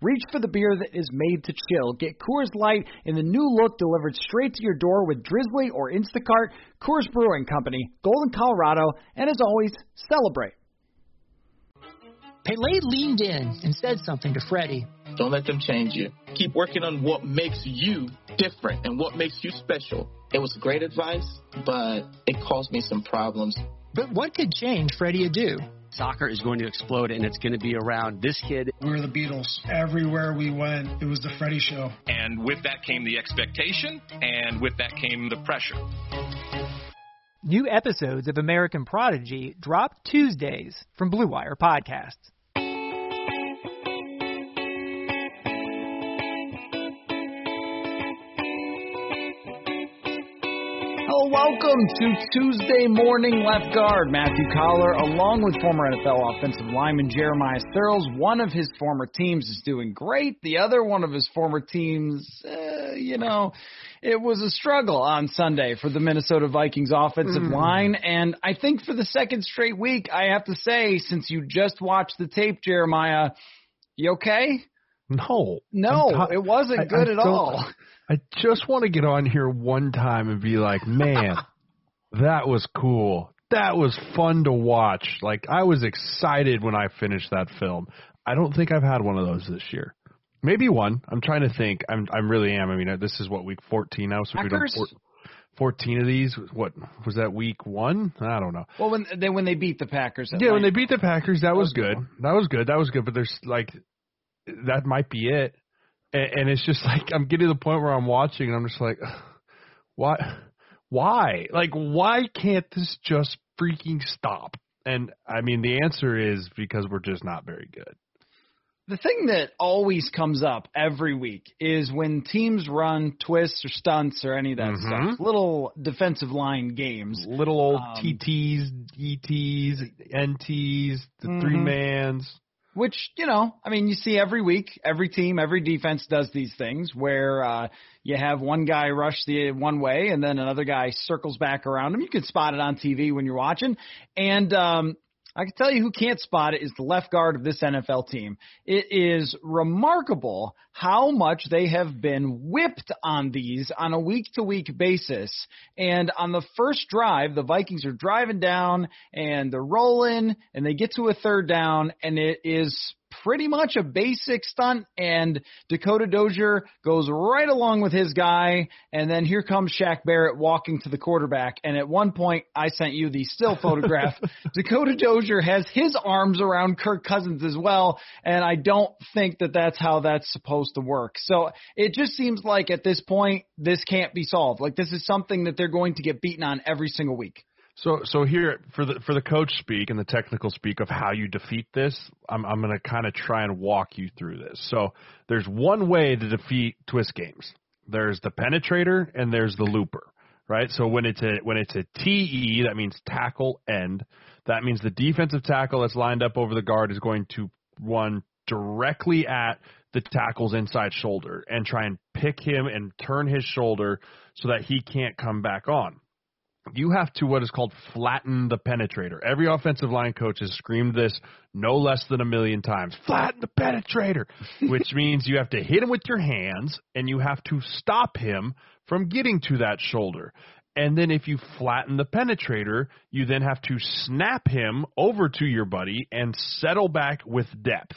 Reach for the beer that is made to chill. Get Coors Light in the new look delivered straight to your door with Drizly or Instacart. Coors Brewing Company, Golden, Colorado, and as always, celebrate. Pele leaned in and said something to Freddie. Don't let them change you. Keep working on what makes you different and what makes you special. It was great advice, but it caused me some problems. But what could change Freddie Adu? Soccer is going to explode and it's going to be around this kid. We were the Beatles. Everywhere we went, it was the Freddie show. And with that came the expectation, and with that came the pressure. New episodes of American Prodigy drop Tuesdays from Blue Wire Podcasts. Welcome to Tuesday Morning Left Guard. Matthew Coller, along with former NFL offensive lineman Jeremiah Sirles. One of his former teams is doing great. The other one of his former teams, uh, you know, it was a struggle on Sunday for the Minnesota Vikings offensive mm. line. And I think for the second straight week, I have to say, since you just watched the tape, Jeremiah, you okay? No. No, t- it wasn't good I, at all. I just want to get on here one time and be like, man, that was cool. That was fun to watch. Like I was excited when I finished that film. I don't think I've had one of those this year. Maybe one. I'm trying to think. I'm I really am. I mean, this is what week 14 now, so we've done 14 of these. What was that week one? I don't know. Well, when then when they beat the Packers. Yeah, when they beat the Packers, that, that was, was good. That was good. That was good. But there's like that might be it and, and it's just like I'm getting to the point where I'm watching and I'm just like, why, why, like why can't this just freaking stop? And I mean, the answer is because we're just not very good. The thing that always comes up every week is when teams run twists or stunts or any of that mm-hmm. stuff. Little defensive line games. Little old um, TTs, ETs, NTs, the mm-hmm. three mans which you know, I mean, you see every week, every team, every defense does these things where uh, you have one guy rush the one way and then another guy circles back around him. You can spot it on TV when you're watching, and um, I can tell you who can't spot it is the left guard of this NFL team. It is remarkable how much they have been whipped on these on a week to week basis. And on the first drive, the Vikings are driving down and they're rolling and they get to a third down and it is pretty much a basic stunt, and Dakota Dozier goes right along with his guy, and then here comes Shaq Barrett walking to the quarterback. And at one point, I sent you the still photograph. Dakota Dozier has his arms around Kirk Cousins as well, and I don't think that that's how that's supposed to work. So it just seems like at this point, this can't be solved. Like this is something that they're going to get beaten on every single week. So, so here for the for the coach speak and the technical speak of how you defeat this, I'm I'm going to kind of try and walk you through this. So, there's one way to defeat twist games. There's the penetrator and there's the looper, right? So when it's a when it's a TE, that means tackle end. That means the defensive tackle that's lined up over the guard is going to run directly at the tackle's inside shoulder and try and pick him and turn his shoulder so that he can't come back on you have to what is called flatten the penetrator. Every offensive line coach has screamed this no less than a million times. Flatten the penetrator, which means you have to hit him with your hands and you have to stop him from getting to that shoulder. And then if you flatten the penetrator, you then have to snap him over to your buddy and settle back with depth.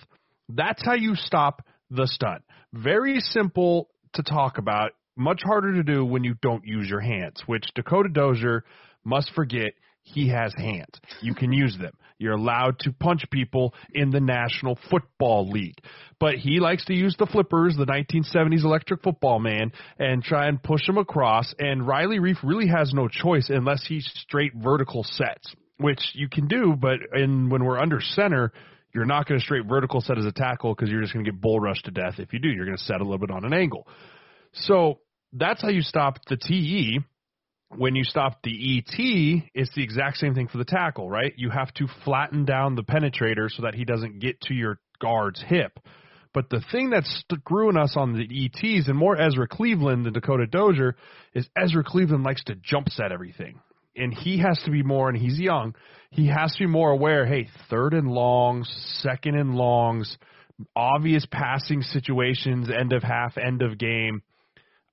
That's how you stop the stunt. Very simple to talk about much harder to do when you don't use your hands, which Dakota Dozier must forget he has hands. You can use them. You're allowed to punch people in the National Football League. But he likes to use the flippers, the 1970s electric football man, and try and push them across. And Riley Reiff really has no choice unless he straight vertical sets, which you can do, but in, when we're under center, you're not going to straight vertical set as a tackle because you're just going to get bull rushed to death. If you do, you're going to set a little bit on an angle. So that's how you stop the TE when you stop the ET, it's the exact same thing for the tackle, right? You have to flatten down the penetrator so that he doesn't get to your guard's hip. But the thing that's screwing us on the ETs and more Ezra Cleveland than Dakota Dozier is Ezra Cleveland likes to jump set everything. And he has to be more, and he's young, he has to be more aware hey, third and longs, second and longs, obvious passing situations, end of half, end of game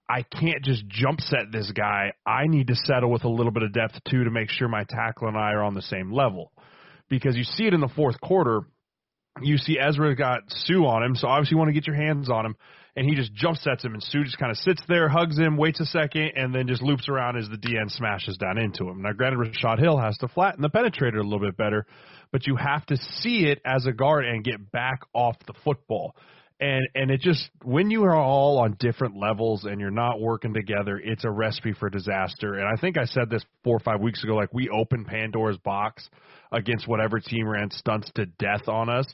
I can't just jump set this guy. I need to settle with a little bit of depth too to make sure my tackle and I are on the same level. Because you see it in the fourth quarter, you see Ezra got Suh on him, so obviously you want to get your hands on him, and he just jump sets him, and Suh just kind of sits there, hugs him, waits a second, and then just loops around as the DN smashes down into him. Now, granted, Rashod Hill has to flatten the penetrator a little bit better, but you have to see it as a guard and get back off the football and and it just when you are all on different levels and you're not working together it's a recipe for disaster. And i think i said this four or five weeks ago like we opened pandora's box against whatever team ran stunts to death on us.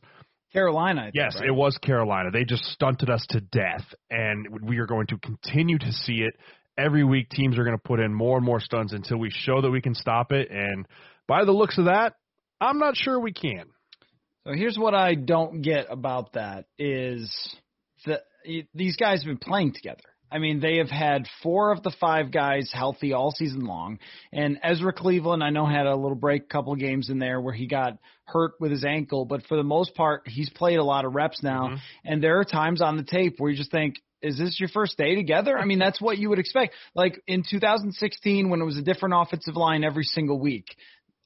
Carolina think, yes right? it was carolina. They just stunted us to death and we are going to continue to see it. Every week teams are going to put in more and more stunts until we show that we can stop it and by the looks of that i'm not sure we can so here's what I don't get about that is that these guys have been playing together. I mean, they have had four of the five guys healthy all season long. And Ezra Cleveland, I know, had a little break, a couple of games in there where he got hurt with his ankle, but for the most part, he's played a lot of reps now. Mm-hmm. And there are times on the tape where you just think, is this your first day together? I mean, that's what you would expect. Like in 2016, when it was a different offensive line every single week,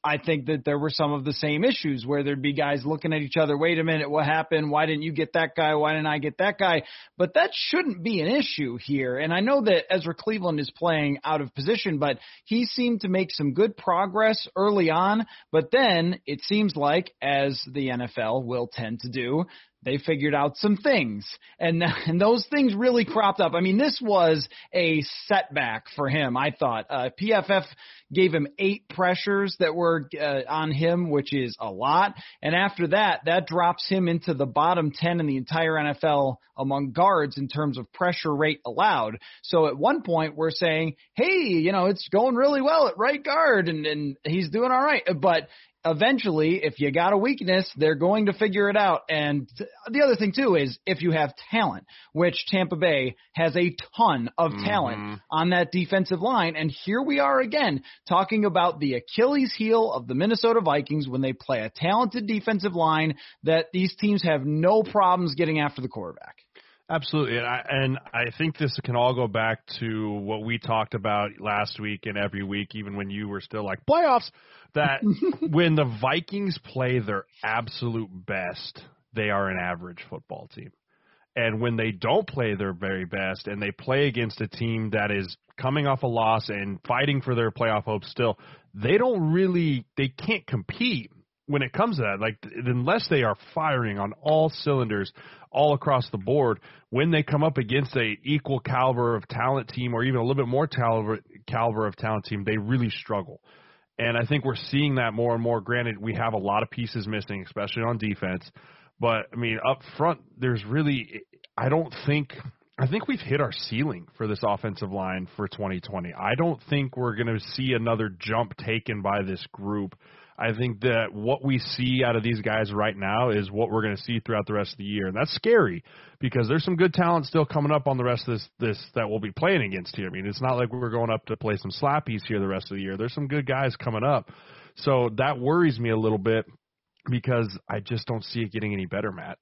I think that there were some of the same issues where there'd be guys looking at each other. Wait a minute, what happened? Why didn't you get that guy? Why didn't I get that guy? But that shouldn't be an issue here. And I know that Ezra Cleveland is playing out of position, but he seemed to make some good progress early on. But then it seems like, as the NFL will tend to do, they figured out some things and and those things really cropped up. I mean, this was a setback for him. I thought uh, PFF gave him eight pressures that were uh, on him, which is a lot. And after that, that drops him into the bottom 10 in the entire NFL among guards in terms of pressure rate allowed. So at one point, we're saying, hey, you know, it's going really well at right guard and, and he's doing all right. But eventually, if you got a weakness, they're going to figure it out. And the other thing too is if you have talent, which Tampa Bay has a ton of mm-hmm. talent on that defensive line. And here we are again talking about the Achilles heel of the Minnesota Vikings when they play a talented defensive line that these teams have no problems getting after the quarterback. Absolutely, and I, and I think this can all go back to what we talked about last week and every week, even when you were still like playoffs. That when the Vikings play their absolute best, they are an average football team, and when they don't play their very best and they play against a team that is coming off a loss and fighting for their playoff hopes still, they don't really they can't compete when it comes to that, like unless they are firing on all cylinders all across the board, when they come up against a equal caliber of talent team or even a little bit more caliber caliber of talent team, they really struggle. And I think we're seeing that more and more. Granted, we have a lot of pieces missing, especially on defense. But I mean, up front, there's really I don't think I think we've hit our ceiling for this offensive line for 2020. I don't think we're going to see another jump taken by this group I think that what we see out of these guys right now is what we're going to see throughout the rest of the year, and that's scary because there's some good talent still coming up on the rest of this this that we'll be playing against here. I mean, it's not like we're going up to play some slappies here the rest of the year. There's some good guys coming up, so that worries me a little bit because I just don't see it getting any better, Matt.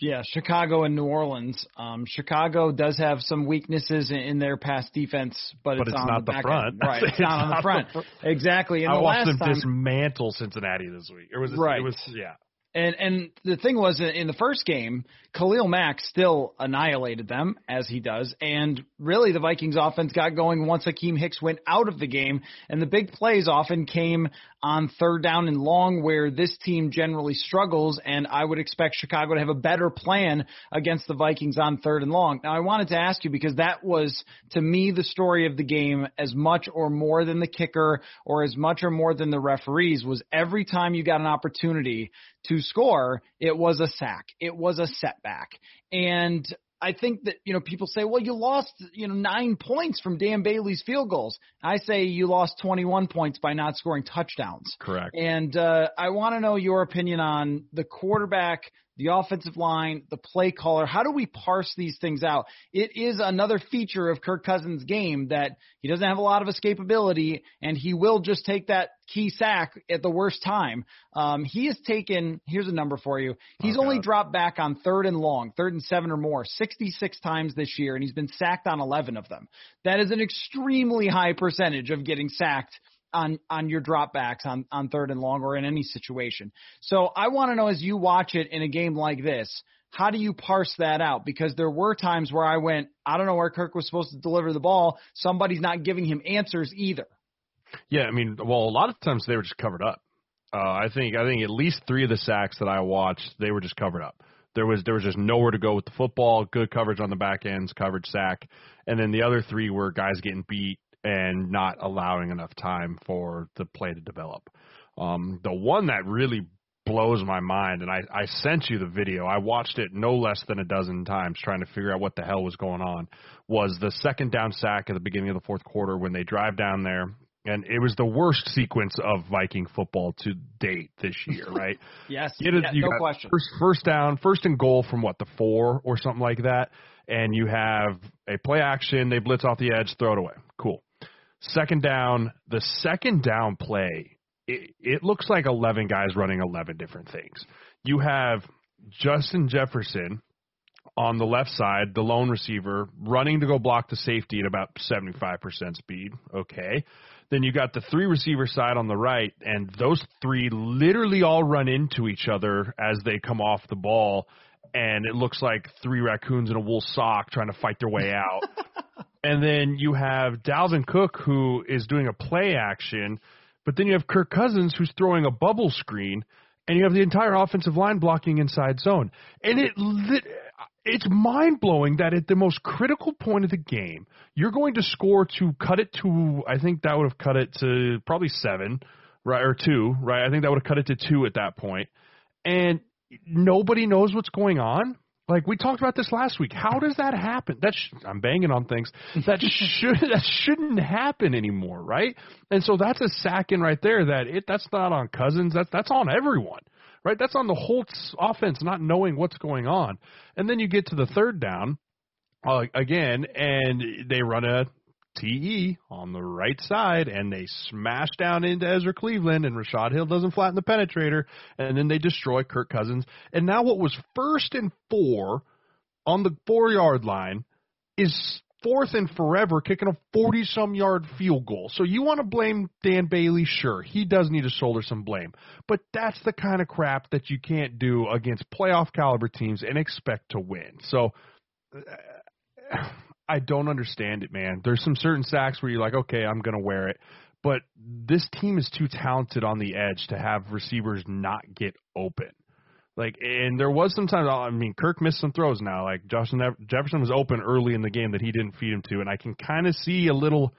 Yeah, Chicago and New Orleans. Um, Chicago does have some weaknesses in, in their pass defense, but, but it's, it's on not the, the front. End. Right, it's, it's not on the front. The fr- exactly. And I the watched them time, dismantle Cincinnati this week. It was right. It was yeah. And and the thing was in the first game, Khalil Mack still annihilated them as he does, and really the Vikings offense got going once Akiem Hicks went out of the game, and the big plays often came on third down and long where this team generally struggles, and I would expect Chicago to have a better plan against the Vikings on third and long. Now I wanted to ask you because that was to me the story of the game as much or more than the kicker or as much or more than the referees was every time you got an opportunity to score, it was a sack. It was a setback. And I think that, you know, people say, well, you lost, you know, nine points from Dan Bailey's field goals. I say you lost 21 points by not scoring touchdowns. Correct. And uh, I want to know your opinion on the quarterback, the offensive line, the play caller. How do we parse these things out? It is another feature of Kirk Cousins' game that he doesn't have a lot of escapability, and he will just take that key sack at the worst time. Um, he has taken, here's a number for you. He's Oh, only God. dropped back on third and long, third and seven or more, 66 times this year, and he's been sacked on 11 of them. That is an extremely high percentage of getting sacked on on your dropbacks on on third and long or in any situation. So I want to know as you watch it in a game like this, how do you parse that out? Because there were times where I went, I don't know where Kirk was supposed to deliver the ball. Somebody's not giving him answers either. Yeah, I mean, well, a lot of times they were just covered up. Uh, I think I think at least three of the sacks that I watched, they were just covered up. There was there was just nowhere to go with the football. Good coverage on the back ends, coverage sack, and then the other three were guys getting beat and not allowing enough time for the play to develop. Um, the one that really blows my mind, and I, I sent you the video. I watched it no less than a dozen times trying to figure out what the hell was going on. Was the second down sack at the beginning of the fourth quarter when they drive down there, and it was the worst sequence of Viking football to date this year, right? Yes, yeah, you no question. First, first down, first and goal from what the four or something like that, and you have a play action. They blitz off the edge, throw it away. Cool. Second down, the second down play, it, it looks like eleven guys running eleven different things. You have Justin Jefferson on the left side, the lone receiver, running to go block the safety at about 75% speed. Okay. Then you got the three receiver side on the right, and those three literally all run into each other as they come off the ball. And it looks like three raccoons in a wool sock trying to fight their way out. and then you have Dalvin Cook, who is doing a play action, but then you have Kirk Cousins, who's throwing a bubble screen, and you have the entire offensive line blocking inside zone. And it lit, it's mind blowing that at the most critical point of the game, you're going to score to cut it to. I think that would have cut it to probably seven, right, or two, right? I think that would have cut it to two at that point, and nobody knows what's going on. Like we talked about this last week. How does that happen? That's sh- I'm banging on things. That should that shouldn't happen anymore, right? And so that's a sack in right there. That it that's not on Cousins. That's that's on everyone, right? That's on the Holtz offense not knowing what's going on. And then you get to the third down uh, again, and they run a TE on the right side, and they smash down into Ezra Cleveland, and Rashod Hill doesn't flatten the penetrator, and then they destroy Kirk Cousins. And now what was first and four on the four yard line is fourth and forever, kicking a 40 some yard field goal. So you want to blame Dan Bailey? Sure. He does need to shoulder some blame. But that's the kind of crap that you can't do against playoff caliber teams and expect to win. So uh, I don't understand it, man. There's some certain sacks where you're like, okay, I'm going to wear it. But this team is too talented on the edge to have receivers not get open. Like, and there was some times. I mean, Kirk missed some throws now. Like, Justin Jefferson was open early in the game that he didn't feed him to, and I can kind of see a little.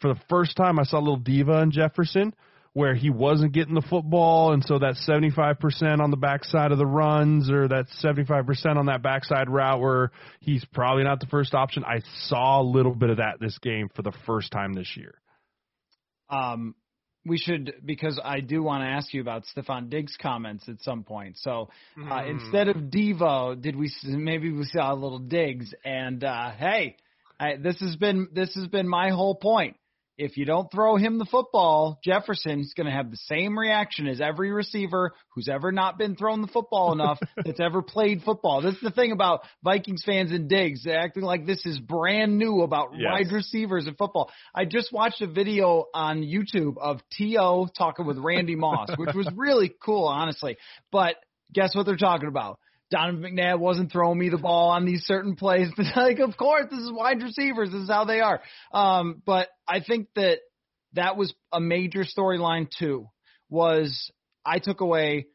For the first time, I saw a little diva in Jefferson where he wasn't getting the football, and so that 75% on the backside of the runs or that 75% on that backside route where he's probably not the first option. I saw a little bit of that this game for the first time this year. Um, we should because I do want to ask you about Stefon Diggs' comments at some point. So uh, instead of Devo, did we s- maybe we saw a little Diggs? And uh, hey, I, this has been this has been my whole point. If you don't throw him the football, Jefferson's going to have the same reaction as every receiver who's ever not been thrown the football enough that's ever played football. This is the thing about Vikings fans and Diggs They're acting like this is brand new about Yes. wide receivers in football. I just watched a video on YouTube of T.O. talking with Randy Moss, which was really cool, honestly. But guess what they're talking about? Donovan McNabb wasn't throwing me the ball on these certain plays. But like, of course, this is wide receivers. This is how they are. Um, but I think that that was a major storyline too. Was I took away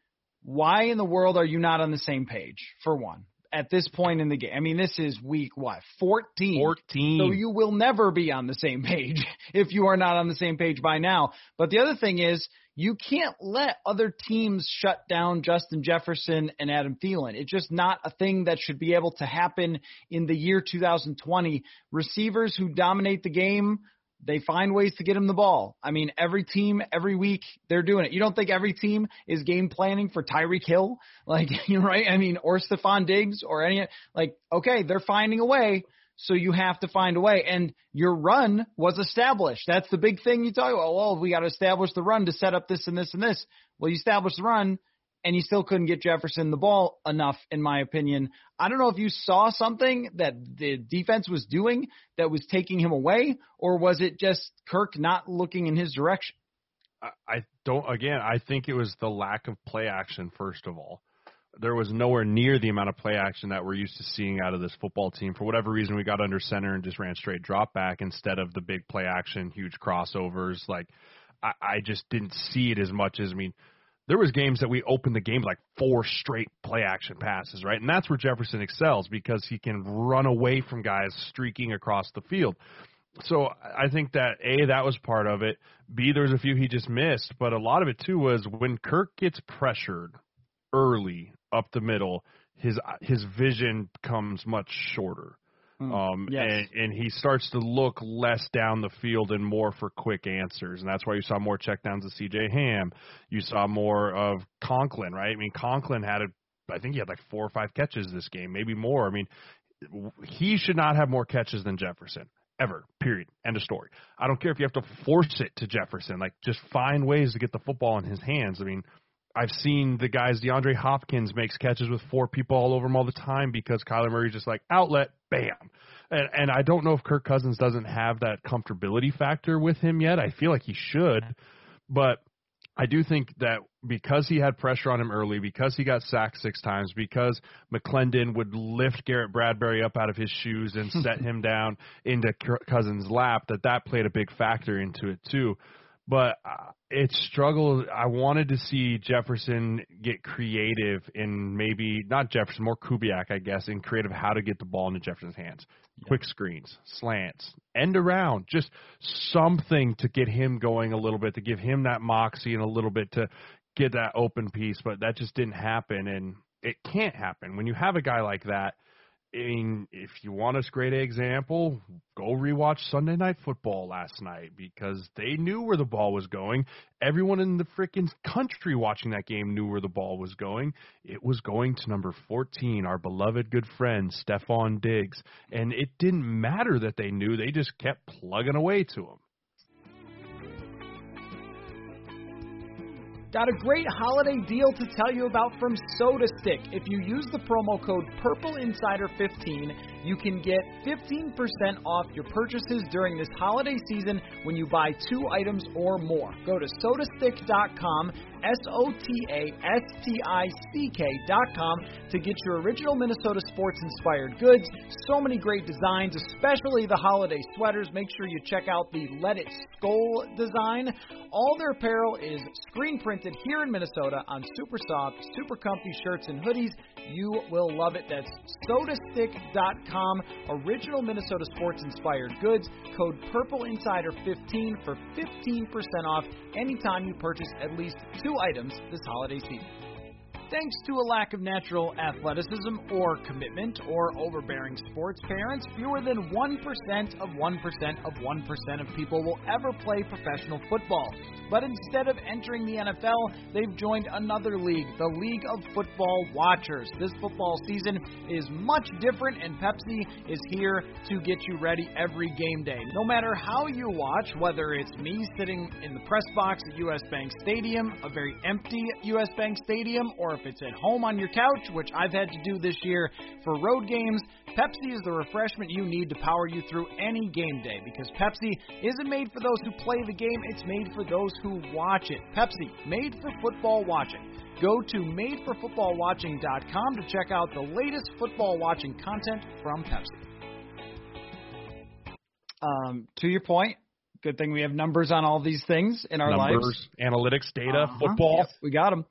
why in the world are you not on the same page? For one, at this point in the game, I mean, this is week what 14. 14. So you will never be on the same page if you are not on the same page by now. But the other thing is you can't let other teams shut down Justin Jefferson and Adam Thielen. It's just not a thing that should be able to happen in the year 2020. Receivers who dominate the game, they find ways to get him the ball. I mean, every team, every week, they're doing it. You don't think every team is game planning for Tyreek Hill? Like, right? I mean, or Stefon Diggs or any, like, okay, they're finding a way. So you have to find a way. And your run was established. That's the big thing you talk about. Well, we got to establish the run to set up this and this and this. Well, you established the run and you still couldn't get Jefferson the ball enough, in my opinion. I don't know if you saw something that the defense was doing that was taking him away, or was it just Kirk not looking in his direction? I don't, again, I think it was the lack of play action, first of all there was nowhere near the amount of play action that we're used to seeing out of this football team. For whatever reason, we got under center and just ran straight drop back instead of the big play action, huge crossovers. Like I, I just didn't see it as much as I mean. There was games that we opened the game like four straight play action passes, right? And that's where Jefferson excels because he can run away from guys streaking across the field. So I think that A, that was part of it. B, there was a few he just missed, but a lot of it too was when Kirk gets pressured early up the middle, his his vision becomes much shorter. Hmm. Um, yes. and, and he starts to look less down the field and more for quick answers. And that's why you saw more checkdowns of CJ Ham. You saw more of Conklin, right? I mean, Conklin had a, I think he had like four or five catches this game, maybe more. I mean, he should not have more catches than Jefferson ever. Period. End of story. I don't care if you have to force it to Jefferson. Like, just find ways to get the football in his hands. I mean, I've seen the guys. DeAndre Hopkins makes catches with four people all over him all the time because Kyler Murray's just like outlet, bam. And and I don't know if Kirk Cousins doesn't have that comfortability factor with him yet. I feel like he should, but I do think that because he had pressure on him early, because he got sacked six times, because McLendon would lift Garrett Bradbury up out of his shoes and set him down into Cousins' lap, that that played a big factor into it too but uh, it struggled. I wanted to see Jefferson get creative in maybe not Jefferson, more Kubiak, I guess, in creative how to get the ball into Jefferson's hands. Quick screens, slants, end around, just something to get him going a little bit, to give him that moxie and a little bit to get that open piece. But that just didn't happen, and it can't happen when you have a guy like that I mean, if you want a great example, go rewatch Sunday Night Football last night because they knew where the ball was going. Everyone in the freaking country watching that game knew where the ball was going. It was going to number 14, our beloved good friend, Stefon Diggs. And it didn't matter that they knew, they just kept plugging away to him. Got a great holiday deal to tell you about from Sota Stick. If you use the promo code PurpleInsider15, you can get 15% off your purchases during this holiday season when you buy two items or more. Go to sotastick.com, S O T A S T I C K.com, to get your original Minnesota sports inspired goods. So many great designs, especially the holiday sweaters. Make sure you check out the Let It Skull design. All their apparel is screen printed here in Minnesota on super soft, super comfy shirts and hoodies. You will love it. That's sotastick.com. Original Minnesota sports inspired goods. Code Purple Insider 15 for 15% off anytime you purchase at least two items this holiday season. Thanks to a lack of natural athleticism or commitment or overbearing sports parents, fewer than 1% of 1% of 1% of people will ever play professional football. But instead of entering the NFL, they've joined another league, the League of Football Watchers. This football season is much different, and Pepsi is here to get you ready every game day. No matter how you watch, whether it's me sitting in the press box at US Bank Stadium, a very empty US Bank Stadium, or if it's at home on your couch, which I've had to do this year for road games, Pepsi is the refreshment you need to power you through any game day because Pepsi isn't made for those who play the game, it's made for those who watch it. Pepsi, made for football watching. Go to madeforfootballwatching.com to check out the latest football watching content from Pepsi. Um, to your point, good thing we have numbers on all these things in our Numbers, lives. analytics, data, Uh-huh. football. Yep, we got them.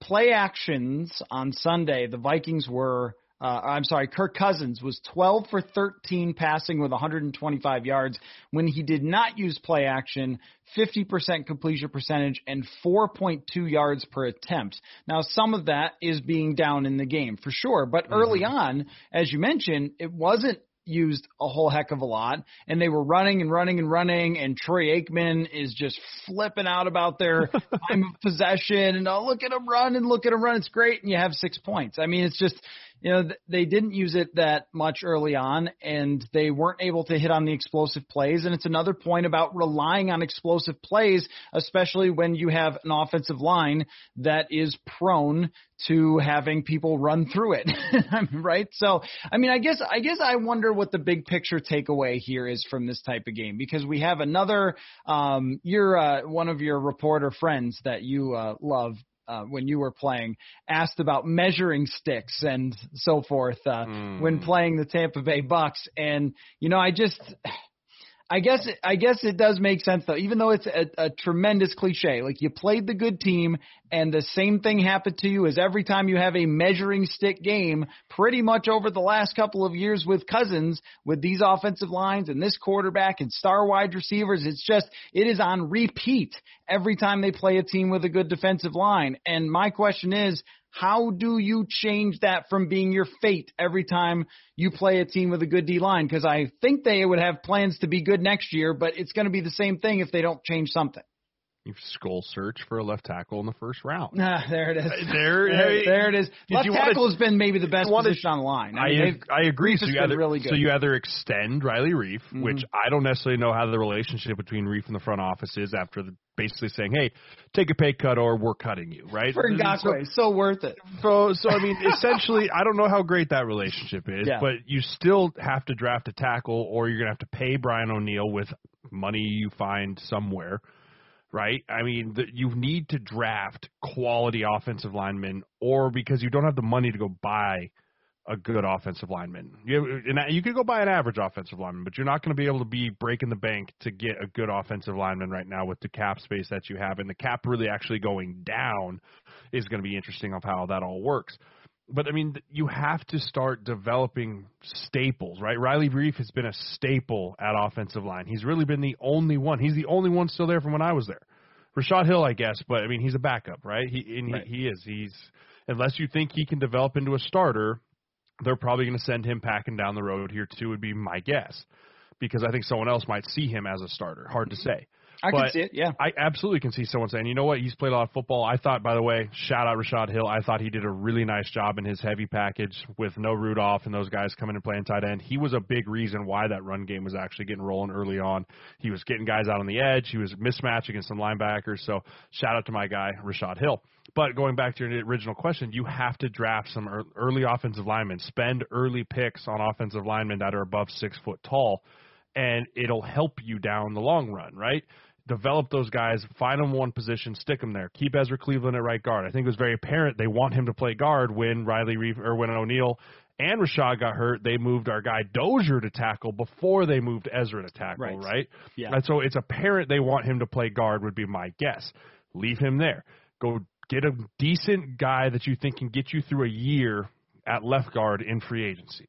Play actions on Sunday. The Vikings were. Uh, I'm sorry, Kirk Cousins was 12 for 13 passing with 125 yards. When he did not use play action, 50% completion percentage and 4.2 yards per attempt. Now, some of that is being down in the game for sure, but early on, as you mentioned, it wasn't used a whole heck of a lot, and they were running and running and running, and Troy Aikman is just flipping out about their time of possession, and oh, look at him run and look at him run, it's great, and you have six points. I mean, it's just, you know, they didn't use it that much early on, and they weren't able to hit on the explosive plays, and it's another point about relying on explosive plays, especially when you have an offensive line that is prone to having people run through it, right? So, I mean, I guess I guess I wonder what the big picture takeaway here is from this type of game because we have another. Um, you're uh, one of your reporter friends that you uh, love. Uh, when you were playing, asked about measuring sticks and so forth uh, when playing the Tampa Bay Bucks, and you know, I just, I guess I guess it does make sense though, even though it's a, a tremendous cliche. Like you played the good team, and the same thing happened to you as every time you have a measuring stick game, pretty much over the last couple of years with Cousins, with these offensive lines and this quarterback and star wide receivers. It's just it is on repeat every time they play a team with a good defensive line. And my question is, how do you change that from being your fate every time you play a team with a good D line? Because I think they would have plans to be good next year, but it's going to be the same thing if they don't change something. You skull search for a left tackle in the first round. Ah, there it is. There, there, there it is. Did Left tackle has been maybe the best position on the line. I, mean, they've- I agree. So you, either, really good. so you either extend Riley Reiff, which Mhm. I don't necessarily know how the relationship between Reiff and the front office is after the, basically saying, "Hey, take a pay cut or we're cutting you." Right? for So- so worth it. So, so I mean, essentially, I don't know how great that relationship is, Yeah. but you still have to draft a tackle, or you're gonna have to pay Brian O'Neill with money you find somewhere, right? I mean, the, you need to draft quality offensive linemen, or because you don't have the money to go buy a good offensive lineman. You, and you could go buy an average offensive lineman, but you're not going to be able to be breaking the bank to get a good offensive lineman right now with the cap space that you have, and the cap really actually going down is going to be interesting of how that all works. But I mean, you have to start developing staples, right? Riley Reiff has been a staple at offensive line. He's really been the only one. He's the only one still there from when I was there. Rashod Hill, I guess, but I mean, he's a backup, right? He and Right. he, he is. He's unless you think he can develop into a starter, they're probably going to send him packing down the road here too. Would be my guess, because I think someone else might see him as a starter. Hard to say. I can see it. Yeah. I absolutely can see someone saying, you know what, he's played a lot of football. I thought, by the way, shout out Rashod Hill. I thought he did a really nice job in his heavy package with no Rudolph and those guys coming and playing tight end. He was a big reason why that run game was actually getting rolling early on. He was getting guys out on the edge. He was mismatching against some linebackers. So shout out to my guy, Rashod Hill. But going back to your original question, you have to draft some early offensive linemen, spend early picks on offensive linemen that are above six foot tall, and it'll help you down the long run, right? Develop those guys, find them one position, stick them there. Keep Ezra Cleveland at right guard. I think it was very apparent they want him to play guard when Riley Reiff or when O'Neill and Rashod got hurt. They moved our guy Dozier to tackle before they moved Ezra to tackle, Right. right? Yeah. And so it's apparent they want him to play guard would be my guess. Leave him there. Go get a decent guy that you think can get you through a year at left guard in free agency.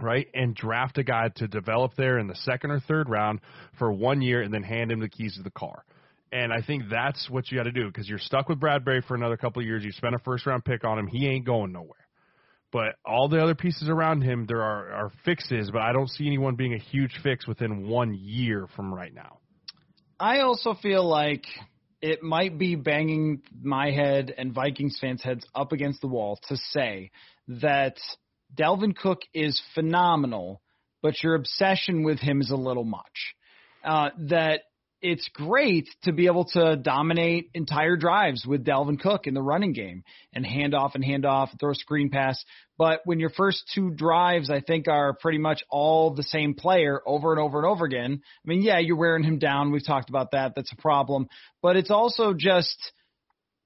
Right? And draft a guy to develop there in the second or third round for one year and then hand him the keys to the car. And I think that's what you got to do because you're stuck with Bradbury for another couple of years. You spent a first round pick on him. He ain't going nowhere. But all the other pieces around him, there are, are fixes, but I don't see anyone being a huge fix within one year from right now. I also feel like it might be banging my head and Vikings fans' heads up against the wall to say that Dalvin Cook is phenomenal, but your obsession with him is a little much. Uh, that it's great to be able to dominate entire drives with Dalvin Cook in the running game and hand off and hand off, throw a screen pass. But when your first two drives, I think, are pretty much all the same player over and over and over again, I mean, yeah, you're wearing him down. We've talked about that. That's a problem. But it's also just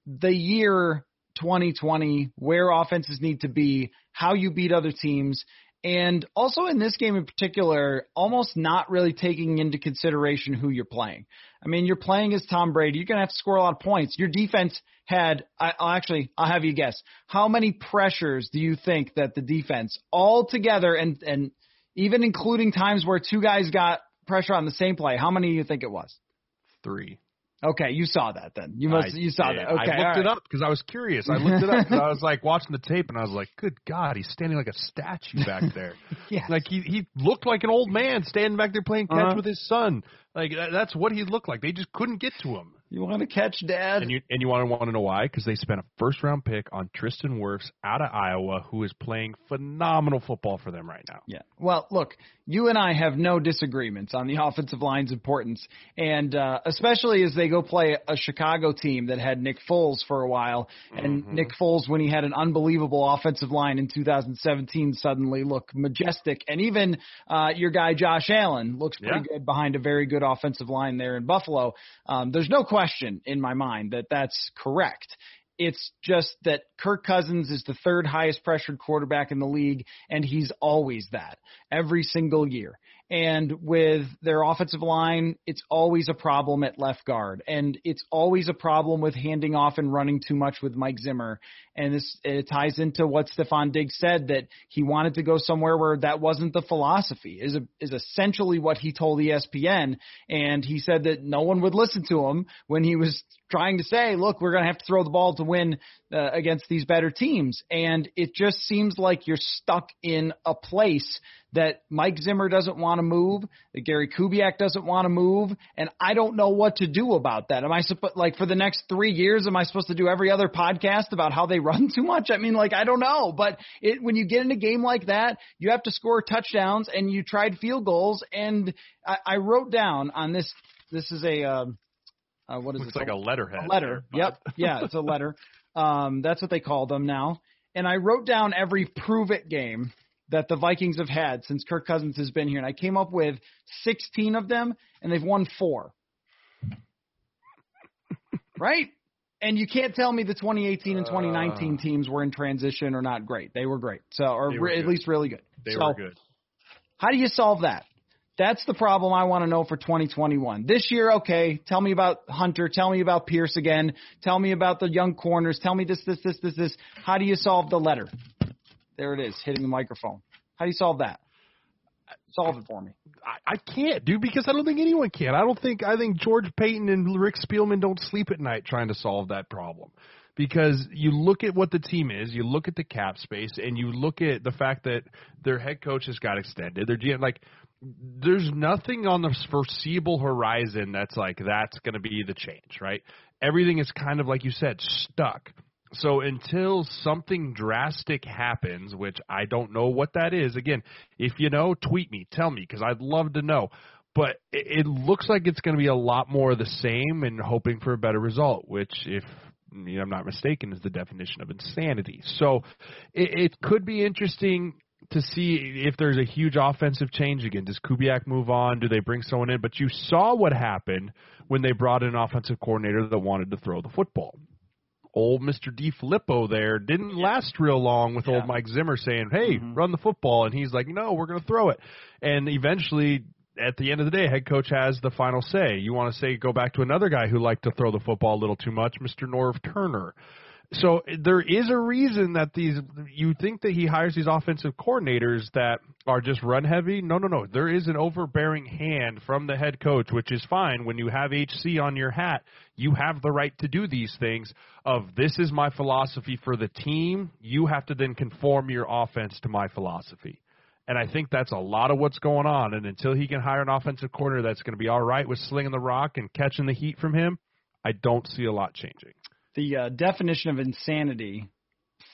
the year 2020, where offenses need to be, how you beat other teams, and also in this game in particular, almost not really taking into consideration who you're playing. I mean, you're playing as Tom Brady. You're going to have to score a lot of points. Your defense had, I, I'll actually, I'll have you guess. How many pressures do you think that the defense all together and, and even including times where two guys got pressure on the same play, how many do you think it was? Three. Okay, you saw that then. You must I you saw did. that. Okay, I looked all it up because I was curious. I looked it up because I was like watching the tape and I was like, "Good God, he's standing like a statue back there. Yes. Like he he looked like an old man standing back there playing catch Uh-huh. with his son. Like that, that's what he looked like. They just couldn't get to him. You want to catch Dad? And you and you want to want to know why? Because they spent a first round pick on Tristan Wirfs out of Iowa, who is playing phenomenal football for them right now. Yeah. Well, look, you and I have no disagreements on the offensive line's importance, and uh, especially as they go play a Chicago team that had Nick Foles for a while, and Nick Foles, when he had an unbelievable offensive line in 2017, suddenly looked majestic, and even uh, your guy Josh Allen looks pretty Yeah. good behind a very good offensive line there in Buffalo. Um, there's no question in my mind that that's correct. It's just that Kirk Cousins is the third highest pressured quarterback in the league, and he's always that every single year. And with their offensive line, it's always a problem at left guard, and it's always a problem with handing off and running too much with Mike Zimmer. And this it ties into what Stefon Diggs said that he wanted to go somewhere where that wasn't the philosophy. Is a, is essentially what he told ESPN, and he said that no one would listen to him when he was trying to say, look, we're going to have to throw the ball to win uh, against these better teams. And it just seems like you're stuck in a place that Mike Zimmer doesn't want to move, that Gary Kubiak doesn't want to move, and I don't know what to do about that. Am I supposed like for the next three years? Am I supposed to do every other podcast about how they run too much? I mean, like I don't know, but it, when you get in a game like that, you have to score touchdowns, and you tried field goals, and I, I wrote down on this. This is a um, uh, what is Looks it? like a letterhead. A letter. there, Yep. Yeah, it's a letter. Um, that's what they call them now. And I wrote down every prove it game that the Vikings have had since Kirk Cousins has been here, and I came up with 16 of them, and they've won four. right? And you can't tell me the 2018 and 2019 Uh. teams were in transition or not great. They were great. So, or re- at least really good. They so, were good. how do you solve that? That's the problem I want to know for 2021. This year, okay, tell me about Hunter. Tell me about Pierce again. Tell me about the young corners. Tell me this, this, this, this, this. How do you solve the letter? There it is, hitting the microphone. How do you solve that? Solve it for me. I, I can't, dude, because I don't think anyone can. I don't think I think George Paton and Rick Spielman don't sleep at night trying to solve that problem. Because you look at what the team is, you look at the cap space, and you look at the fact that their head coach has got extended. Their GM, like, there's nothing on the foreseeable horizon that's like that's going to be the change, right? Everything is kind of like you said, stuck. So until something drastic happens, which I don't know what that is, again, if you know, tweet me, tell me, because I'd love to know. But it, it looks like it's going to be a lot more of the same and hoping for a better result, which, if you know, I'm not mistaken, is the definition of insanity. So it, it could be interesting to see if there's a huge offensive change again. Does Kubiak move on? Do they bring someone in? But you saw what happened when they brought in an offensive coordinator that wanted to throw the football old Mr. DeFilippo there didn't last real long with Yeah. old Mike Zimmer saying, "Hey, Mhm. run the football," and he's like, "No, we're going to throw it." And eventually, at the end of the day, head coach has the final say. You want to say go back to another guy who liked to throw the football a little too much, Mr. Norv Turner. So there is a reason that these you think that he hires these offensive coordinators that are just run heavy. No, no, no. There is an overbearing hand from the head coach, which is fine. When you have HC on your hat, you have the right to do these things. Of this is my philosophy for the team. You have to then conform your offense to my philosophy. And I think that's a lot of what's going on. And until he can hire an offensive coordinator that's going to be all right with slinging the rock and catching the heat from him, I don't see a lot changing. The uh, definition of insanity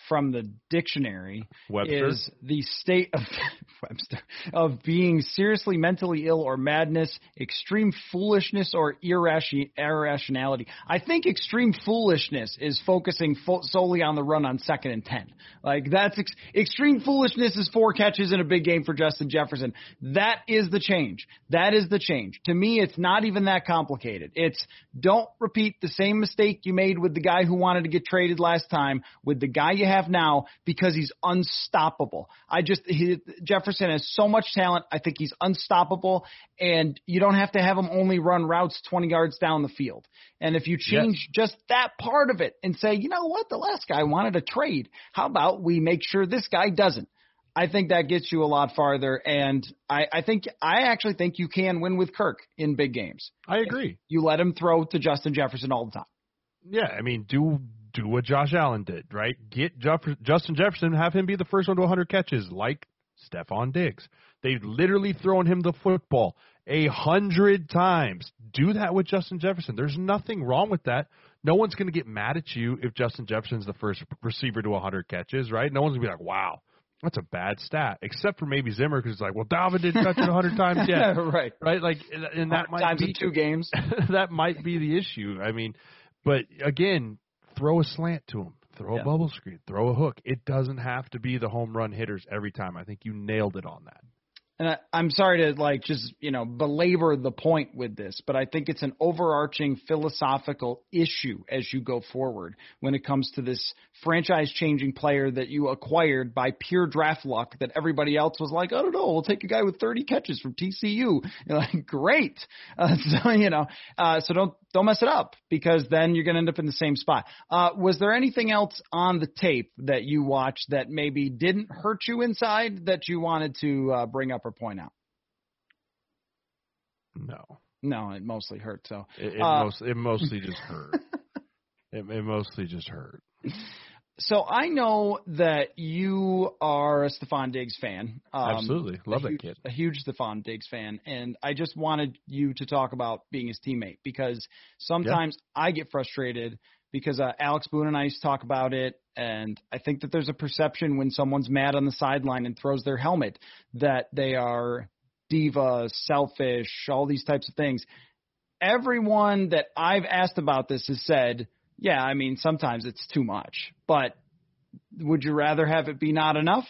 from the dictionary Webster? is the state of Webster, of being seriously mentally ill or madness, extreme foolishness or irration- irrationality. I think extreme foolishness is focusing fo- solely on the run on second and 10. Like that's ex- extreme foolishness is four catches in a big game for Justin Jefferson. That is the change. That is the change. To me, it's not even that complicated. It's don't repeat the same mistake you made with the guy who wanted to get traded last time with the guy you have now because he's unstoppable. I just he, Jefferson has so much talent. I think he's unstoppable, and you don't have to have him only run routes 20 yards down the field. And if you change yes. just that part of it and say, you know what, the last guy wanted a trade. How about we make sure this guy doesn't? I think that gets you a lot farther, and I, I think I actually think you can win with Kirk in big games. I agree. You let him throw to Justin Jefferson all the time. Yeah, I mean, do do what Josh Allen did, right? Get Jeff, Justin Jefferson, have him be the first one to 100 catches, like Stefon Diggs. They've literally thrown him the football a hundred times. Do that with Justin Jefferson. There's nothing wrong with that. No one's going to get mad at you if Justin Jefferson's the first receiver to 100 catches, right? No one's going to be like, wow, that's a bad stat, except for maybe Zimmer because it's like, well, Dalvin didn't touch it a hundred times yet, right? Right, like, and that might times be in two games. that might be the issue. I mean, but again, throw a slant to him, throw Yeah. a bubble screen, throw a hook. It doesn't have to be the home run hitters every time. I think you nailed it on that. and I, I'm sorry to like just you know belabor the point with this, but I think it's an overarching philosophical issue as you go forward when it comes to this franchise-changing player that you acquired by pure draft luck. That everybody else was like, I don't know, we'll take a guy with 30 catches from TCU. You're like, great. Uh, so you know, uh, so don't don't mess it up because then you're going to end up in the same spot. Uh, was there anything else on the tape that you watched that maybe didn't hurt you inside that you wanted to uh, bring up or point out? No, No, it mostly hurt. So it, it, Uh, most, it mostly just hurt. it, it mostly just hurt. So I know that you are a Stefon Diggs fan. Um, Absolutely, love that huge, kid. A huge Stefon Diggs fan, and I just wanted you to talk about being his teammate because sometimes I get frustrated because uh, Alex Boone and I used to talk about it, and I think that there's a perception when someone's mad on the sideline and throws their helmet that they are diva, selfish, all these types of things. Everyone that I've asked about this has said, yeah, I mean, sometimes it's too much, but would you rather have it be not enough?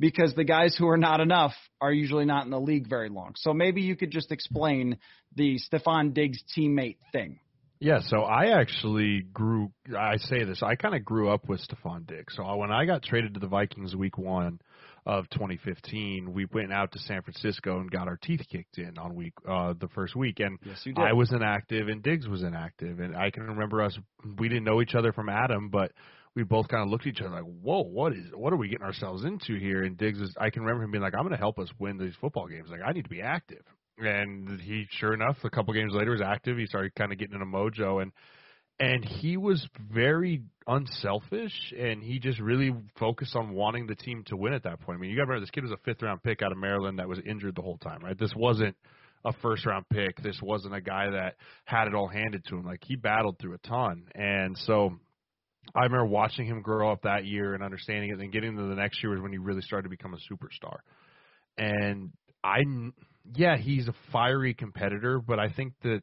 Because the guys who are not enough are usually not in the league very long. So maybe you could just explain the Stefon Diggs teammate thing. Yeah, so I actually grew. I say this. I kind of grew up with Stefon Diggs. So when I got traded to the Vikings week one of 2015, we went out to San Francisco and got our teeth kicked in on week uh, the first week, and Yes. I was inactive and Diggs was inactive, and I can remember us. We didn't know each other from Adam, but we both kind of looked at each other like, "Whoa, what is? What are we getting ourselves into here?" And Diggs was. I can remember him being like, "I'm going to help us win these football games. Like, I need to be active." And he, sure enough, a couple games later was active. He started kind of getting in a mojo, and and he was very unselfish, and he just really focused on wanting the team to win at that point. I mean, you got to remember this kid was a fifth round pick out of Maryland that was injured the whole time, right? This wasn't a first round pick. This wasn't a guy that had it all handed to him. Like he battled through a ton, and so I remember watching him grow up that year and understanding it. And getting to the next year was when he really started to become a superstar. And I, yeah, he's a fiery competitor, but I think that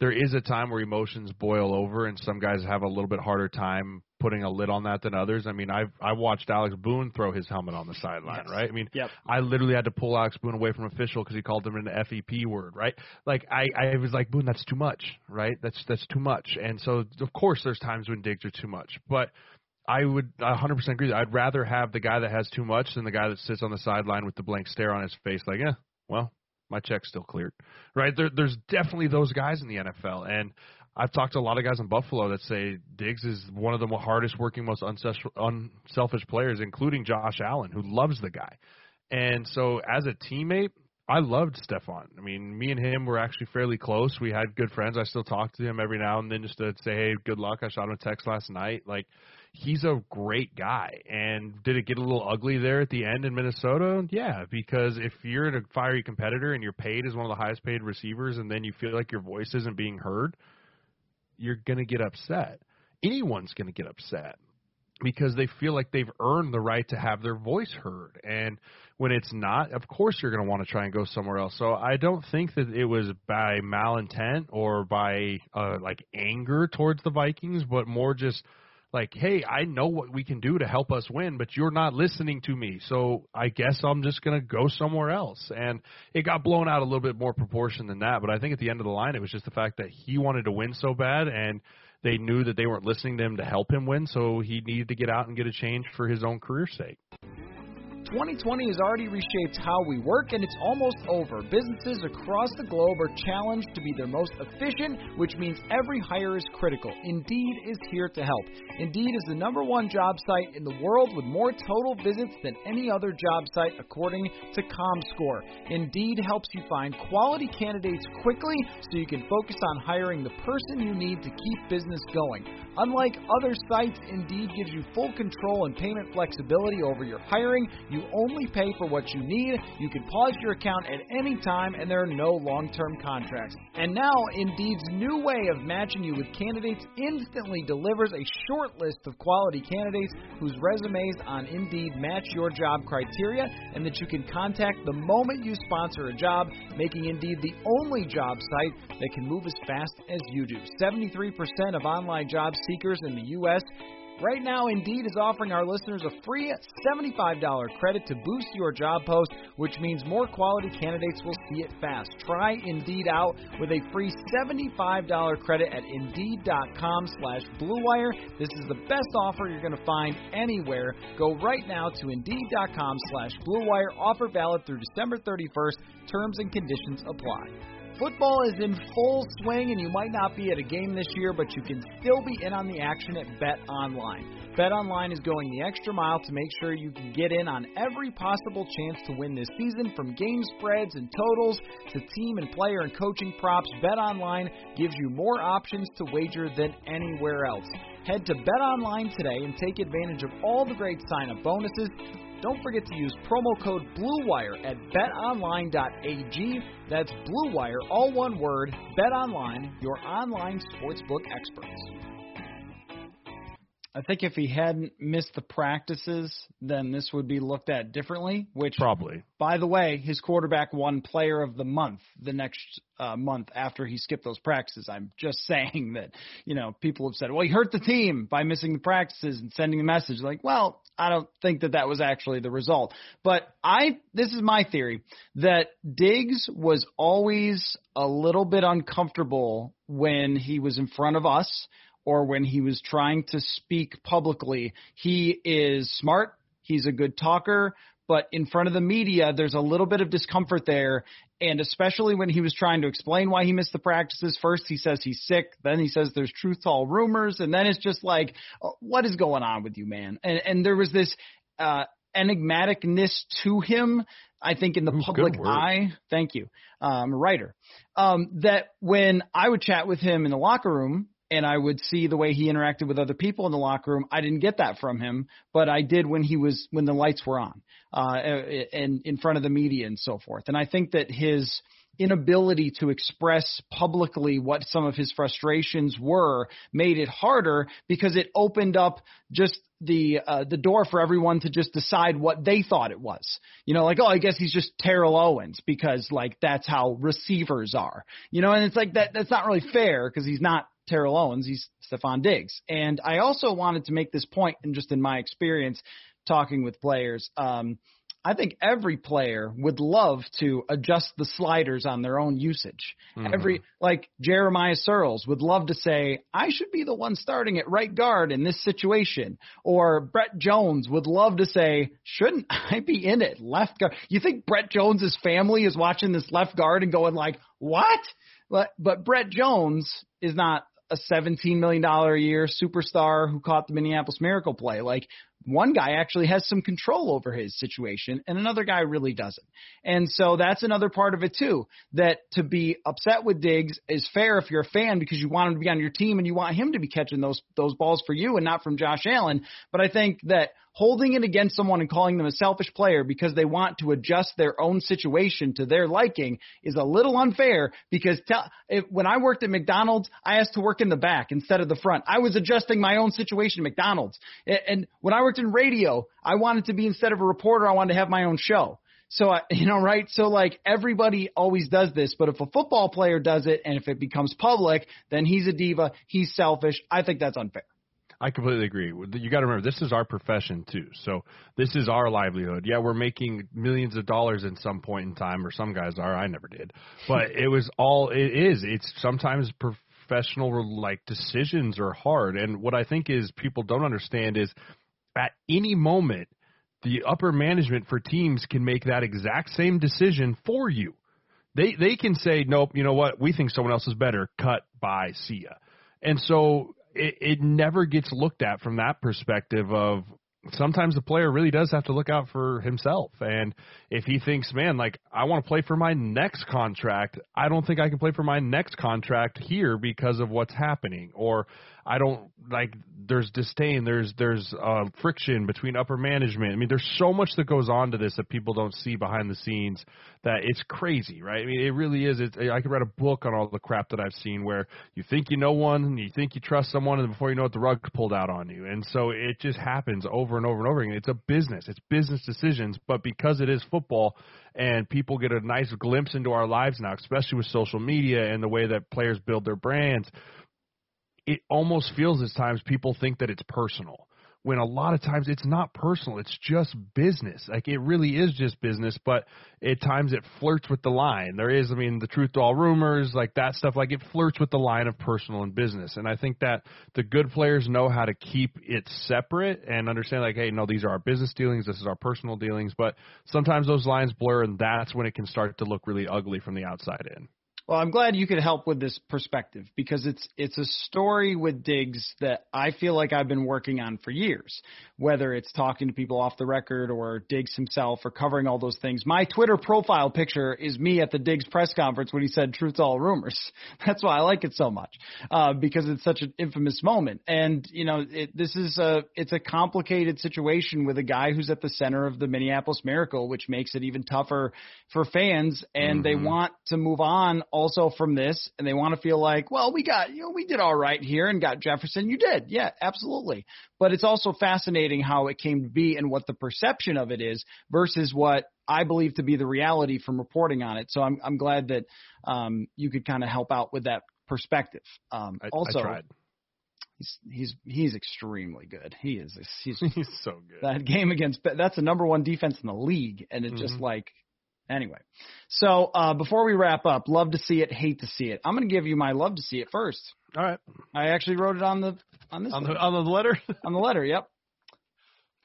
there is a time where emotions boil over, and some guys have a little bit harder time putting a lid on that than others. I mean, I've I watched Alex Boone throw his helmet on the sideline, Yes. right? I mean, Yep. I literally had to pull Alex Boone away from official because he called him an FEP word, right? Like I, I was like, Boone, that's too much, right? That's that's too much. And so of course there's times when Diggs are too much, but I would 100% agree. I'd rather have the guy that has too much than the guy that sits on the sideline with the blank stare on his face, like, yeah, well, my check's still cleared, right? There, there's definitely those guys in the NFL, and I've talked to a lot of guys in Buffalo that say Diggs is one of the hardest working, most unselfish, players, including Josh Allen, who loves the guy. And so, as a teammate, I loved Stefon. I mean, me and him were actually fairly close. We had good friends. I still talk to him every now and then just to say, hey, good luck. I shot him a text last night. Like, he's a great guy. And did it get a little ugly there at the end in Minnesota? Yeah, because if you're a fiery competitor and you're paid as one of the highest paid receivers and then you feel like your voice isn't being heard, you're going to get upset. Anyone's going to get upset. because they feel like they've earned the right to have their voice heard. And when it's not, of course you're going to want to try and go somewhere else. So I don't think that it was by malintent or by uh, like anger towards the Vikings, but more just like, hey, I know what we can do to help us win, but you're not listening to me. So I guess I'm just going to go somewhere else. And it got blown out a little bit more proportion than that. But I think at the end of the line, it was just the fact that he wanted to win so bad and they knew that they weren't listening to him to help him win. So he needed to get out and get a change for his own career's sake. 2020 has already reshaped how we work, and it's almost over. Businesses across the globe are challenged to be their most efficient, which means every hire is critical. Indeed is here to help. Indeed is the number one job site in the world with more total visits than any other job site, according to ComScore. Indeed helps you find quality candidates quickly so you can focus on hiring the person you need to keep business going. Unlike other sites, Indeed gives you full control and payment flexibility over your hiring. You only pay for what you need. You can pause your account at any time, and there are no long term contracts. And now, Indeed's new way of matching you with candidates instantly delivers a short list of quality candidates whose resumes on Indeed match your job criteria and that you can contact the moment you sponsor a job, making Indeed the only job site that can move as fast as you do. 73% of online job seekers in the U.S. Right now, Indeed is offering our listeners a free $75 credit to boost your job post, which means more quality candidates will see it fast. Try Indeed out with a free $75 credit at Indeed.com slash BlueWire. This is the best offer you're going to find anywhere. Go right now to Indeed.com slash BlueWire. Offer valid through December 31st. Terms and conditions apply. Football is in full swing, and you might not be at a game this year, but you can still be in on the action at Bet Online. Bet Online is going the extra mile to make sure you can get in on every possible chance to win this season, from game spreads and totals to team and player and coaching props. Bet Online gives you more options to wager than anywhere else. Head to Bet Online today and take advantage of all the great sign-up bonuses. Don't forget to use promo code BLUEWIRE at betonline.ag. That's BLUEWIRE, all one word. BetOnline, your online sportsbook experts. I think if he hadn't missed the practices, then this would be looked at differently. Which probably, by the way, his quarterback won Player of the Month the next uh, month after he skipped those practices. I'm just saying that you know people have said, well, he hurt the team by missing the practices and sending a message like, well, I don't think that that was actually the result. But I, this is my theory that Diggs was always a little bit uncomfortable when he was in front of us or when he was trying to speak publicly. He is smart. He's a good talker, but in front of the media, there's a little bit of discomfort there. And especially when he was trying to explain why he missed the practices, first he says he's sick, then he says there's truth to all rumors, and then it's just like, oh, what is going on with you, man? And and there was this uh, enigmaticness to him. I think in the Ooh, public eye. Thank you, um, writer. Um, that when I would chat with him in the locker room, and I would see the way he interacted with other people in the locker room. I didn't get that from him, but I did when he was when the lights were on, uh, and in front of the media and so forth. And I think that his inability to express publicly what some of his frustrations were made it harder because it opened up just the uh, the door for everyone to just decide what they thought it was. You know, like oh, I guess he's just Terrell Owens because like that's how receivers are. You know, and it's like that that's not really fair because he's not Terrell Owens, he's Stefon Diggs. And I also wanted to make this point, and just in my experience talking with players, um, I think every player would love to adjust the sliders on their own usage. Mm-hmm. Every like Jeremiah Sirles would love to say, I should be the one starting at right guard in this situation. Or Brett Jones would love to say, shouldn't I be in it left guard? You think Brett Jones's family is watching this left guard and going like, what? But but Brett Jones is not a $17 million a year superstar who caught the Minneapolis Miracle play. Like one guy actually has some control over his situation and another guy really doesn't. And so that's another part of it too, that to be upset with Diggs is fair if you're a fan because you want him to be on your team and you want him to be catching those, those balls for you and not from Josh Allen. But I think that holding it against someone and calling them a selfish player because they want to adjust their own situation to their liking is a little unfair because tell, if, when I worked at McDonald's, I asked to work in the back instead of the front. I was adjusting my own situation at McDonald's. And when I worked in radio, I wanted to be instead of a reporter, I wanted to have my own show. So, I, uh, you know, right? So, like, everybody always does this, but if a football player does it and if it becomes public, then he's a diva, he's selfish. I think that's unfair. I completely agree. You got to remember, this is our profession too. So this is our livelihood. Yeah, we're making millions of dollars at some point in time, or some guys are. I never did, but it was all. It is. It's sometimes professional like decisions are hard, and what I think is people don't understand is at any moment the upper management for teams can make that exact same decision for you. They they can say, nope, you know what, we think someone else is better. Cut, by, see ya. And so it, it never gets looked at from that perspective of sometimes the player really does have to look out for himself. And if he thinks, man, like I want to play for my next contract, I don't think I can play for my next contract here because of what's happening. Or I don't like there's disdain, there's there's uh, friction between upper management. I mean, there's so much that goes on to this that people don't see behind the scenes that it's crazy, right? I mean, it really is. It, I could write a book on all the crap that I've seen where you think you know one, and you think you trust someone, and before you know it, the rug pulled out on you. And so it just happens over and over and over again. It's a business. It's business decisions, but because it is football and people get a nice glimpse into our lives now, especially with social media and the way that players build their brands it almost feels at times people think that it's personal when a lot of times it's not personal it's just business. Like it really is just business but at times it flirts with the line. There is i mean the truth to all rumors like that stuff like it flirts with the line of personal and business. And i think that the good players know how to keep it separate and understand like hey no these are our business dealings this is our personal dealings. But sometimes those lines blur and that's when it can start to look really ugly from the outside in well, I'm glad you could help with this perspective because it's it's a story with Diggs that I feel like I've been working on for years. Whether it's talking to people off the record or Diggs himself or covering all those things. My Twitter profile picture is me at the Diggs press conference when he said "Truth's all rumors." That's why I like it so much uh, because it's such an infamous moment. And you know, it, this is a it's a complicated situation with a guy who's at the center of the Minneapolis Miracle, which makes it even tougher for fans. And mm-hmm. they want to move on also from this, and they want to feel like, well, we got, you know, we did all right here and got Jefferson. You did. Yeah, absolutely. But it's also fascinating how it came to be and what the perception of it is versus what I believe to be the reality from reporting on it. So I'm, I'm glad that um, you could kind of help out with that perspective. Um, I, also, I tried. He's he's he's extremely good. He is he's he's so good. That game against that's the number one defense in the league, and it mm-hmm. just like Anyway, so uh, before we wrap up, love to see it, hate to see it. I'm going to give you my love to see it first. All right. I actually wrote it on the on this on the, on the letter. on the letter, yep.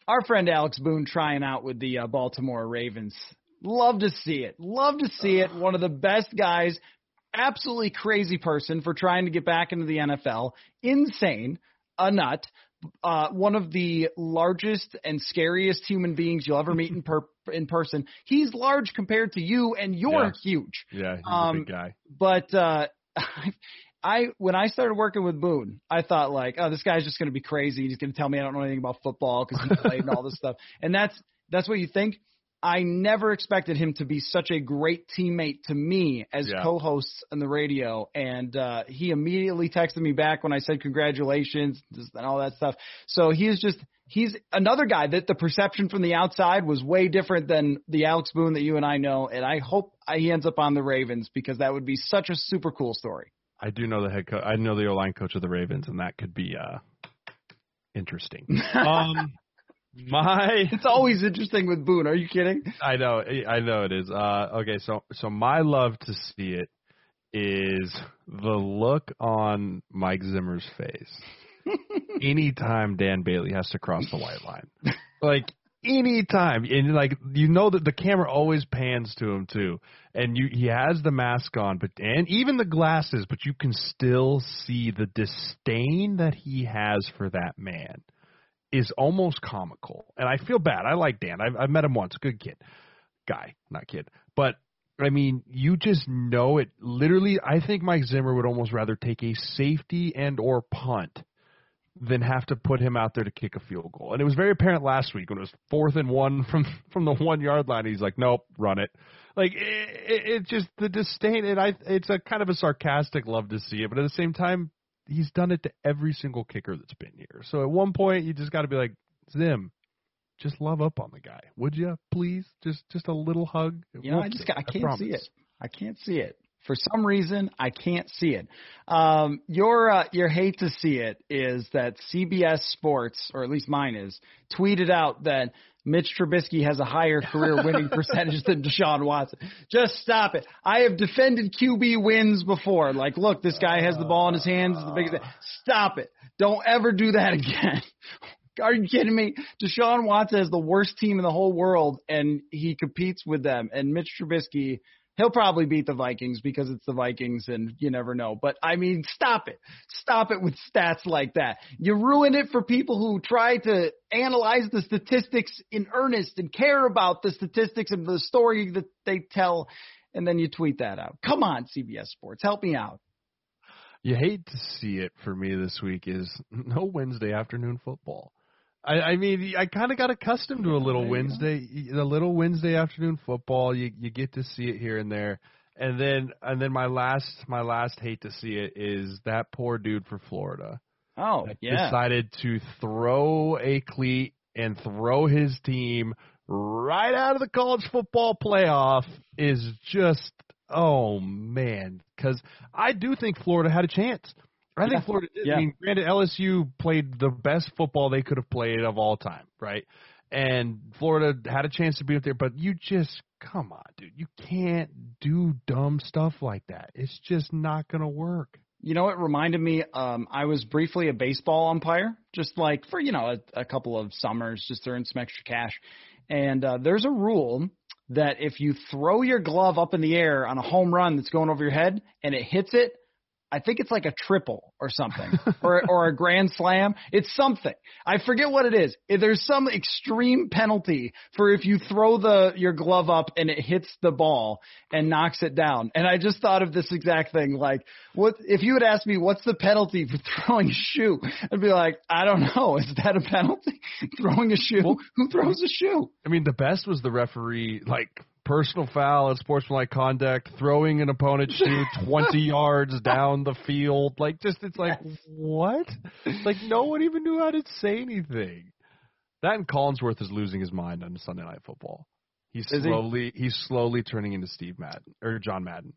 Our friend Alex Boone trying out with the uh, Baltimore Ravens. Love to see it. Love to see it. One of the best guys. Absolutely crazy person for trying to get back into the NFL. Insane. A nut uh, one of the largest and scariest human beings you'll ever meet in per- in person. He's large compared to you, and you're yeah. huge. Yeah, he's um, a big guy. But uh, I when I started working with Boone, I thought like, oh, this guy's just going to be crazy. He's going to tell me I don't know anything about football because he played and all this stuff. And that's that's what you think. I never expected him to be such a great teammate to me as yeah. co-hosts on the radio, and uh, he immediately texted me back when I said congratulations and all that stuff. So he is just he's another guy that the perception from the outside was way different than the Alex Boone that you and I know, and I hope he ends up on the Ravens because that would be such a super cool story. I do know the head coach. I know the O line coach of the Ravens, and that could be uh, interesting. um, my It's always interesting with Boone. Are you kidding? I know, I know it is. Uh, okay, so so my love to see it is the look on Mike Zimmer's face anytime Dan Bailey has to cross the white line. Like anytime, and like you know that the camera always pans to him too, and you he has the mask on, but and even the glasses, but you can still see the disdain that he has for that man is almost comical, and I feel bad. I like Dan. I've, I've met him once. Good kid, guy, not kid. But I mean, you just know it. Literally, I think Mike Zimmer would almost rather take a safety and or punt than have to put him out there to kick a field goal. And it was very apparent last week when it was fourth and one from from the one yard line. He's like, nope, run it. Like it, it, it just the disdain, and I it's a kind of a sarcastic love to see it, but at the same time, he's done it to every single kicker that's been here. So at one point, you just got to be like, Zim, just love up on the guy, would you? Please, just just a little hug. You know, I just I can't see it. I can't see it. For some reason, I can't see it. Um, your uh, your hate to see it is that CBS Sports, or at least mine is, tweeted out that Mitch Trubisky has a higher career winning percentage than Deshaun Watson. Just stop it. I have defended QB wins before. Like, look, this guy has the ball in his hands. The biggest. Stop it. Don't ever do that again. Are you kidding me? Deshaun Watson has the worst team in the whole world, and he competes with them. And Mitch Trubisky He'll probably beat the Vikings because it's the Vikings and you never know. But I mean, stop it. Stop it with stats like that. You ruin it for people who try to analyze the statistics in earnest and care about the statistics and the story that they tell. And then you tweet that out. Come on, CBS Sports. Help me out. You hate to see it for me this week is no Wednesday afternoon football. I, I mean, I kind of got accustomed to a little Wednesday, a little Wednesday afternoon football. You you get to see it here and there, and then and then my last my last hate to see it is that poor dude for Florida. Oh, yeah. Decided to throw a cleat and throw his team right out of the college football playoff is just oh man, because I do think Florida had a chance. I yeah. think Florida did. Yeah. I mean, granted, LSU played the best football they could have played of all time, right? And Florida had a chance to be up there, but you just come on, dude. You can't do dumb stuff like that. It's just not going to work. You know, it reminded me. Um, I was briefly a baseball umpire, just like for you know a, a couple of summers, just to earn some extra cash. And uh, there's a rule that if you throw your glove up in the air on a home run that's going over your head and it hits it, I think it's like a triple or something, or or a grand slam. It's something. I forget what it is. There's some extreme penalty for if you throw the your glove up and it hits the ball and knocks it down. And I just thought of this exact thing. Like, what if you had asked me what's the penalty for throwing a shoe? I'd be like, I don't know. Is that a penalty? throwing a shoe? Well, Who throws a shoe? I mean, the best was the referee like personal foul sportsmanlike conduct, throwing an opponent's shoe 20 yards down the field. Like, just, it's like, what? Like, no one even knew how to say anything. That and Collinsworth is losing his mind on Sunday Night Football. He's Is he? slowly, he's slowly turning into Steve Madden, or John Madden.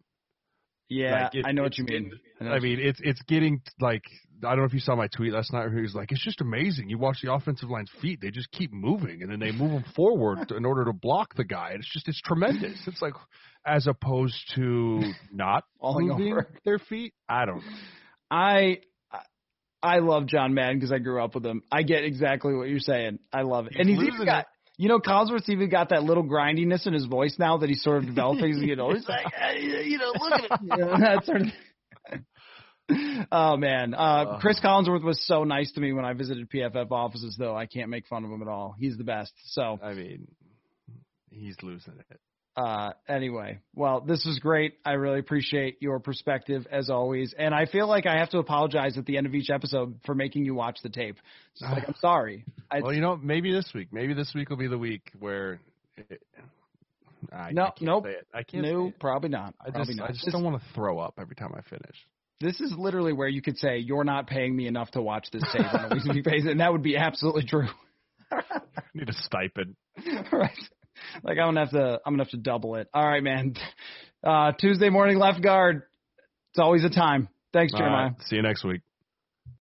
Yeah, Like, it- I know what you mean. I I mean, it's it's getting like I don't know if you saw my tweet last night where he was like, it's just amazing. You watch the offensive line's feet; they just keep moving, and then they move them forward in order to block the guy. It's just it's tremendous. It's like as opposed to not Falling moving over. their feet. I don't know. I I love John Madden because I grew up with him. I get exactly what you're saying. I love it, He's and he's even got. You know, Collinsworth's even got that little grindiness in his voice now that he's sort of developing. you know, he's like, "Hey, you know, look at it, you know, that sort of. Oh man, uh, Chris Collinsworth was so nice to me when I visited PFF offices. Though I can't make fun of him at all. He's the best. So I mean, he's losing it. Uh, anyway, well, this was great. I really appreciate your perspective as always, and I feel like I have to apologize at the end of each episode for making you watch the tape. It's like I'm sorry. I, Well, you know, maybe this week, maybe this week will be the week where. It, I, No, I can't nope. say it. I can't. no, probably not. I Probably just, not. I just This- don't want to throw up every time I finish. This is literally where you could say you're not paying me enough to watch this tape on a weekly basis, and that would be absolutely true. Need a stipend. right. Like I'm gonna have to I'm gonna have to double it. All right, man. Uh Tuesday morning left guard. It's always a time. Thanks, Jeremiah. right, see you next week.